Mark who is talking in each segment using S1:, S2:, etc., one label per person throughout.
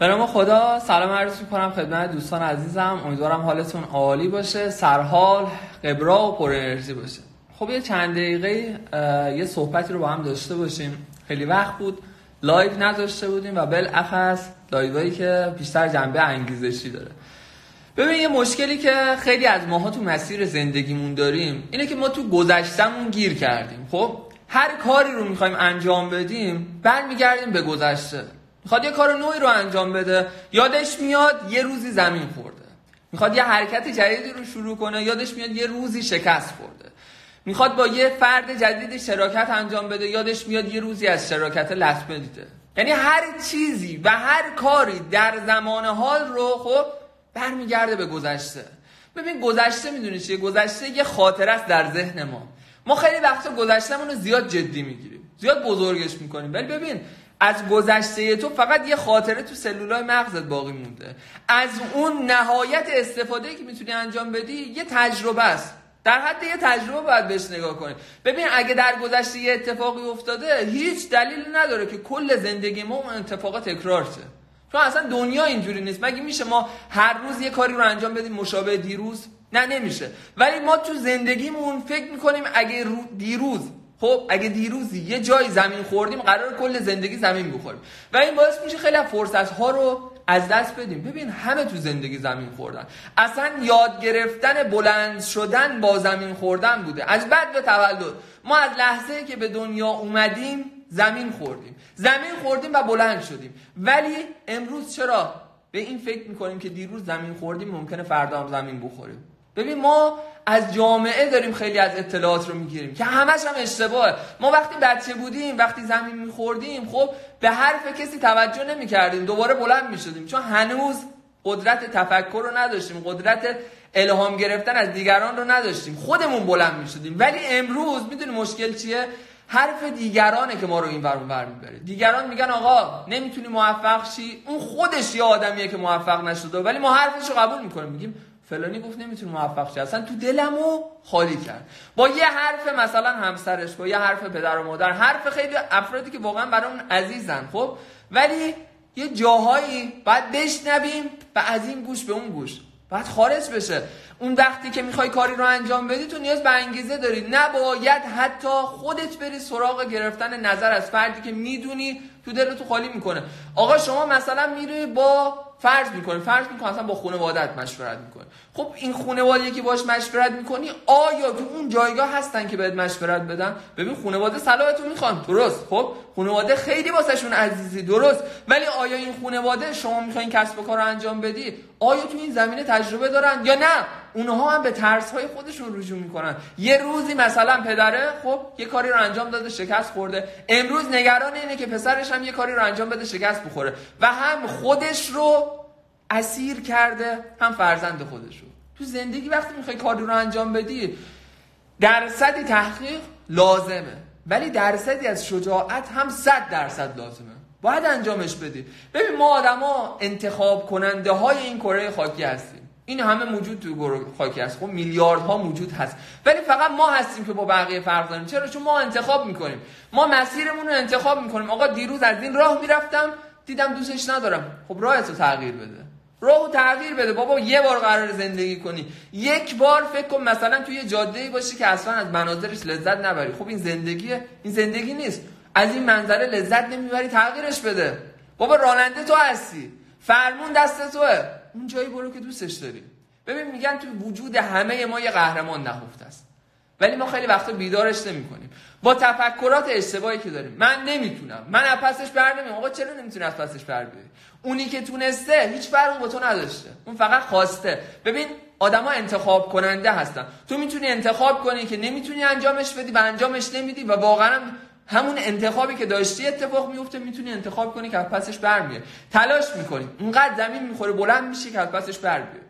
S1: به نام خدا سلام عرض کنم خدمت دوستان عزیزم. امیدوارم حالتون عالی باشه سرحال قبراق و پر انرژی باشه. خب یه چند دقیقه یه صحبتی رو با هم داشته باشیم. خیلی وقت بود live نداشته بودیم و بالاخص live ایی که بیشتر جنبه انگیزشی داره. ببین یه مشکلی که خیلی از ماها تو مسیر زندگیمون داریم اینه که ما تو گذشتمون گیر کردیم. خب هر کاری رو می‌خوایم انجام بدیم برمیگردیم به گذشته. می‌خواد یه کار نوعی رو انجام بده یادش میاد یه روزی زمین خورده. می‌خواد یه حرکت جدیدی رو شروع کنه یادش میاد یه روزی شکست خورده. می‌خواد با یه فرد جدید شراکت انجام بده یادش میاد یه روزی از شراکت لطمه دیده یعنی هر چیزی و هر کاری در زمان حال رو خب برمیگرده به گذشته. ببین گذشته می‌دونی چیه؟ گذشته یه خاطره است در ذهن ما. ما خیلی وقتا گذشتهمون رو زیاد جدی می‌گیریم. زیاد بزرگش می‌کنیم. ولی ببین از گذشته تو فقط یه خاطره تو سلولای مغزت باقی مونده. از اون نهایت استفاده که می‌تونی انجام بدی یه تجربه است. در حد یه تجربه باید بهش نگاه کنی. ببین اگه در گذشته یه اتفاقی افتاده هیچ دلیلی نداره که کل زندگی ما اون اتفاق تکرار شه چون اصلا دنیا اینجوری نیست. مگه میشه ما هر روز یه کاری رو انجام بدیم مشابه دیروز؟ نه نمیشه. ولی ما تو زندگیمون فکر می‌کنیم اگه دیروز خب اگه دیروزی یه جای زمین خوردیم قرار کل زندگی زمین بخوریم. و این باعث میشه خیلی فرصت ها رو از دست بدیم. ببین همه تو زندگی زمین خوردن. اصلا یاد گرفتن بلند شدن با زمین خوردن بوده. از بعد به تولد. ما از لحظه که به دنیا اومدیم زمین خوردیم. زمین خوردیم و بلند شدیم. ولی امروز چرا؟ به این فکر می‌کنیم که دیروز زمین خوردیم ممکنه فردا هم زمین بخوریم. ببین ما از جامعه داریم خیلی از اطلاعات رو می‌گیریم که همش هم اشتباهه. ما وقتی بچه بودیم وقتی زمین میخوردیم خب به حرف کسی توجه نمی‌کردیم. دوباره بلند می‌شدیم. چون هنوز قدرت تفکر رو نداشتیم قدرت الهام گرفتن از دیگران رو نداشتیم. خودمون بلند می‌شدیم. ولی امروز می‌دونی مشکل چیه؟ حرف دیگرانه که ما رو این ور ور می‌بره. دیگران میگن آقا نمی‌تونی موفق شی. اون خودش یه آدمیه که موفق نشده. ولی ما حرفش رو قبول می‌کنیم. میگیم فلانی گفت نمی‌تونه موفق شه اصلا تو دلمو خالی کرد. با یه حرف مثلا همسرش با یه حرف پدر و مادر حرف خیلی افرادی که واقعا برامون عزیزن خب؟ ولی یه جاهایی باید بشنویم و از این گوش به اون گوش. باید خارج بشه. اون وقتی که می‌خوای کاری رو انجام بدی تو نیاز به انگیزه داری. نباید حتی خودت بری سراغ گرفتن نظر از فردی که می‌دونی تو دلتو خالی می‌کنه. آقا شما مثلا میری با فرض می‌کنی فرض می‌کنی اصلا با خانوادت مشورت می‌کنی. خب این خانواده که باش مشورت می‌کنی آیا تو اون جایگاه هستن که بهت مشورت بدن؟ ببین خانواده صلاحتو می‌خوان درست. خب خانواده خیلی واسهشون عزیزی درست. ولی آیا این خانواده شما می‌خواین کسب و کار رو انجام بدی؟ آیا تو این زمینه تجربه دارن یا نه؟ اونها هم به ترس های خودشون رجوع می‌کنن. یه روزی مثلا پدره خب یه کاری رو انجام داده شکست خورده. امروز نگران اینه که پسرش هم یه کاری رو انجام بده شکست بخوره. و هم خودش رو اسیر کرده هم فرزند خودش رو. تو زندگی وقتی می‌خوای کاری رو انجام بدی درصدی تحقیق لازمه. ولی درصدی از شجاعت هم صد درصد لازمه. باید انجامش بدی. ببین ما آدما انتخاب کننده های این کره خاکی هستیم. این همه موجود تو گروه خاکی هست. خب میلیاردها موجود هست. ولی فقط ما هستیم که با بقیه فرق داریم. چرا؟ چون ما انتخاب می‌کنیم. ما مسیرمون رو انتخاب می‌کنیم. آقا دیروز از این راه می‌رفتم دیدم دوستش ندارم. خب راهت رو تغییر بده. راهو تغییر بده. بابا یه بار قرار زندگی کنی. یک بار فکر کن مثلا توی جاده باشی که اصلا از مناظرش لذت نبری. خب این زندگیه. این زندگی نیست. از این منظره لذت نمی‌بری تغییرش بده. بابا راننده تو هستی. فرمون دست توه. اون جایی برو که دوستش داری. ببین میگن تو وجود همه ما یه قهرمان نهفته است. ولی ما خیلی وقتا بیدارش نمی‌کنیم. با تفکرات اشتباهی که داریم. من نمی‌تونم. من از پسش بر نمیام آقا چرا نمی‌تونی از پسش بر بیاری اونی که تونسته هیچ فرقی با تو نداشته. اون فقط خواسته. ببین آدما انتخاب کننده هستن. تو می‌تونی انتخاب کنی که نمی‌تونی انجامش بدی و انجامش نمیدی و واقعا همون انتخابی که داشتی اتفاق میفته می‌تونی انتخاب کنی که از پسش برمیاد تلاش می‌کنی. اونقدر زمین می‌خوره بلند میشی که از پسش برمیاد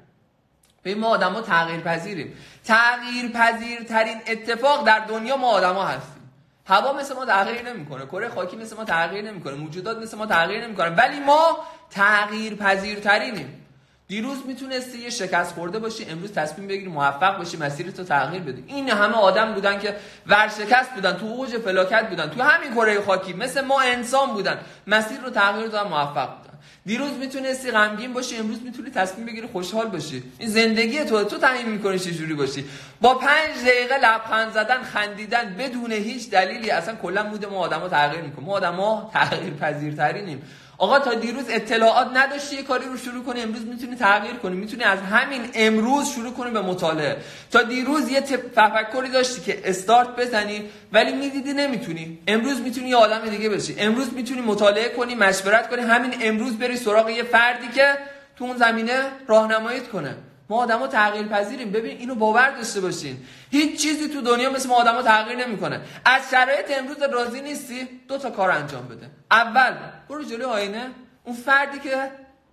S1: به ما آدما تغییر پذیریم تغییر پذیرترین اتفاق در دنیا ما آدما هستیم. هوا مثل ما تغییر نمی‌کنه کره خاکی مثل ما تغییر نمی‌کنه موجودات مثل ما تغییر نمی‌کنه ولی ما تغییر پذیرترینیم دیروز می‌تونستی یه شکست خورده باشی امروز تصمیم بگیری موفق باشی مسیر تو تغییر بدی. این همه آدم بودن که ورشکست بودن تو اوج فلاکت بودن تو همین کره خاکی مثل ما انسان بودن. مسیر رو تغییر دادن موفق بودن. دیروز می‌تونستی غمگین باشی امروز می‌تونی تصمیم بگیری خوشحال باشی. این زندگی تو تو تعیین می‌کنی چه جوری باشی. با پنج دقیقه لبخند زدن خندیدن بدون هیچ دلیلی اصلا کلا مود ما آدما تغییر می‌کنه. ما آدما تغییر پذیرترینیم آقا تا دیروز اطلاعات نداشتی یه کاری رو شروع کنی امروز می‌تونی تغییر کنی. می‌تونی از همین امروز شروع کنی به مطالعه. تا دیروز یه تفکری داشتی که استارت بزنی ولی می‌دیدی نمی‌تونی. امروز می‌تونی یه آدم دیگه بشی. امروز می‌تونی مطالعه کنی مشورت کنی. همین امروز بری سراغ یه فردی که تو اون زمینه راهنماییت کنه. ما آدما تغییر پذیریم. ببین اینو باور داشته باشین. هیچ چیزی تو دنیا مثل ما آدما تغییر نمی‌کنه. از شرایط امروز راضی نیستی؟ دو تا کار انجام بده. اول برو جلوی آینه. اون فردی که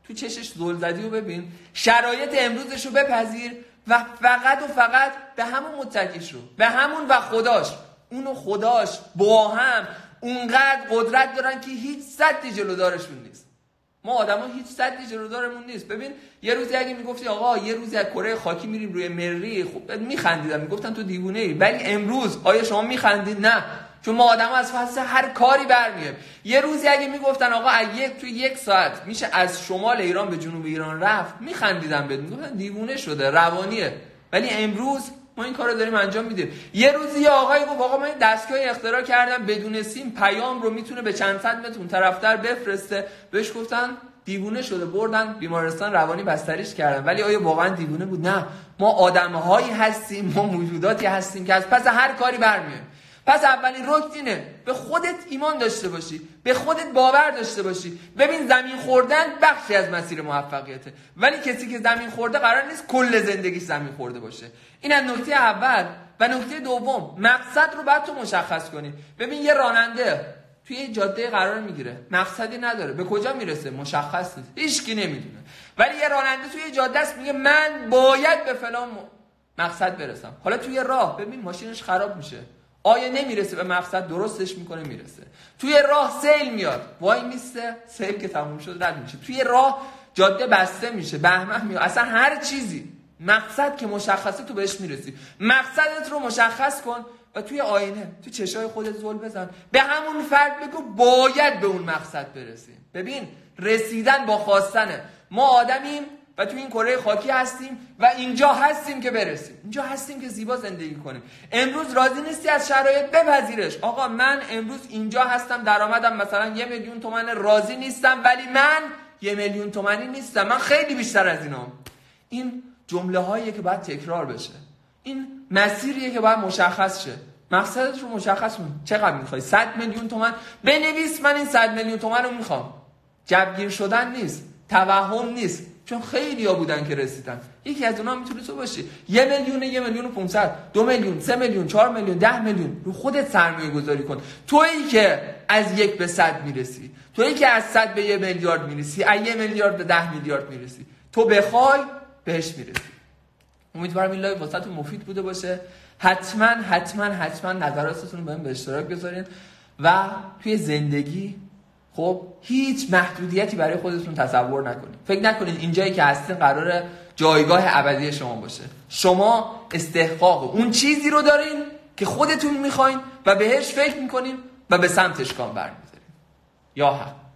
S1: تو چشش زل زدی و ببین. شرایط امروزش رو بپذیر و فقط و فقط به همون متکی رو به همون و خداش. اونو خداش با هم اونقدر قدرت دارن که هیچ سدی جلودارشون نیست. ما آدما هیچ صدی جلودارمون نیست. ببین یه روزی اگه می‌گفتی آقا یه روزی از کره خاکی میریم روی مری خب میخندیدن می‌گفتن تو دیوونه ای. ولی امروز آیا شما میخندید؟ نه. چون ما آدم از فصل هر کاری برمیایم یه روزی اگه می‌گفتن آقا اگه تو یک ساعت میشه از شمال ایران به جنوب ایران رفت میخندیدن بهت. می‌گفتن دیوونه شده روانیه. ولی امروز ما این کار رو داریم انجام میدیم. یه روزی یه آقایی گفت آقا من دستگاه اختراع کردم بدون سیم پیام رو می‌تونه به چند صد متر طرفتر بفرسته. بهش گفتن دیوونه شده. بردن بیمارستان روانی بستریش کردن. ولی آیا واقعا دیوونه بود؟ نه. ما آدمهایی هستیم ما موجوداتی هستیم که از پس هر کاری برمیایم پس اولین رکن اینه به خودت ایمان داشته باشی به خودت باور داشته باشی. ببین زمین خوردن بخشی از مسیر موفقیته. ولی کسی که زمین خورده قرار نیست کل زندگیش زمین خورده باشه. این از نکته اول و نکته دوم مقصد رو باید تو مشخص کنی. ببین یه راننده توی جاده قرار می‌گیره. مقصدی نداره. به کجا می‌رسه؟ مشخص نیست. هیچکی نمی‌دونه. ولی یه راننده توی جاده است میگه من باید به فلان مقصد برسم. حالا توی راه ببین ماشینش خراب میشه. آیا نمی‌رسه به مقصد؟ درستش می‌کنه می‌رسه. توی راه سیل میاد. وای میسته سیل که تموم شد رد میشه. توی راه جاده بسته میشه بهمه میاد. اصلا هر چیزی. مقصد که مشخصه تو بهش می‌رسی. مقصدت رو مشخص کن و توی آینه تو چشای خودت زل بزن. به همون فرد بگو باید به اون مقصد برسیم. ببین رسیدن با خواستنه. ما آدمیم و تو این کره خاکی هستیم و اینجا هستیم که برسیم. اینجا هستیم که زیبا زندگی کنیم. امروز راضی نیستی از شرایط بپذیرش. آقا من امروز اینجا هستم درآمدم مثلا یه میلیون تومن راضی نیستم ولی من یه میلیون تومنی نیستم. من خیلی بیشتر از اینام. این جمله هایی که باید تکرار بشه. این مسیریه که باید مشخص شه. مقصدت رو مشخص کن. چقدر می‌خوای؟ 100 میلیون تومن؟ بنویس من این 100 میلیون تومن رو می‌خوام. جبگیر شدن نیست. توهم نیست. چون خیلی ها بودن که رسیدن. یکی از اونها می‌تونه تو باشی. یه میلیون یه میلیون و 500 دو میلیون سه میلیون چهار میلیون ده میلیون. رو خودت سرمایه گذاری کن. تویی که از یک به صد می‌رسی. تویی که از صد به یه میلیارد می‌رسی. از یه میلیارد به ده میلیارد می‌رسی. تو بخوای بهش می‌رسی. امیدوارم این live واسهتون مفید بوده باشه. حتما حتما حتما نظراتتون رو به اشتراک بذارین. و توی زندگی خب هیچ محدودیتی برای خودتون تصور نکنید. فکر نکنید اینجایی که هستین قراره جایگاه ابدی شما باشه. شما استحقاق اون چیزی رو دارین که خودتون می‌خواین و بهش فکر می‌کنین و به سمتش گام برمیذارین یا حق.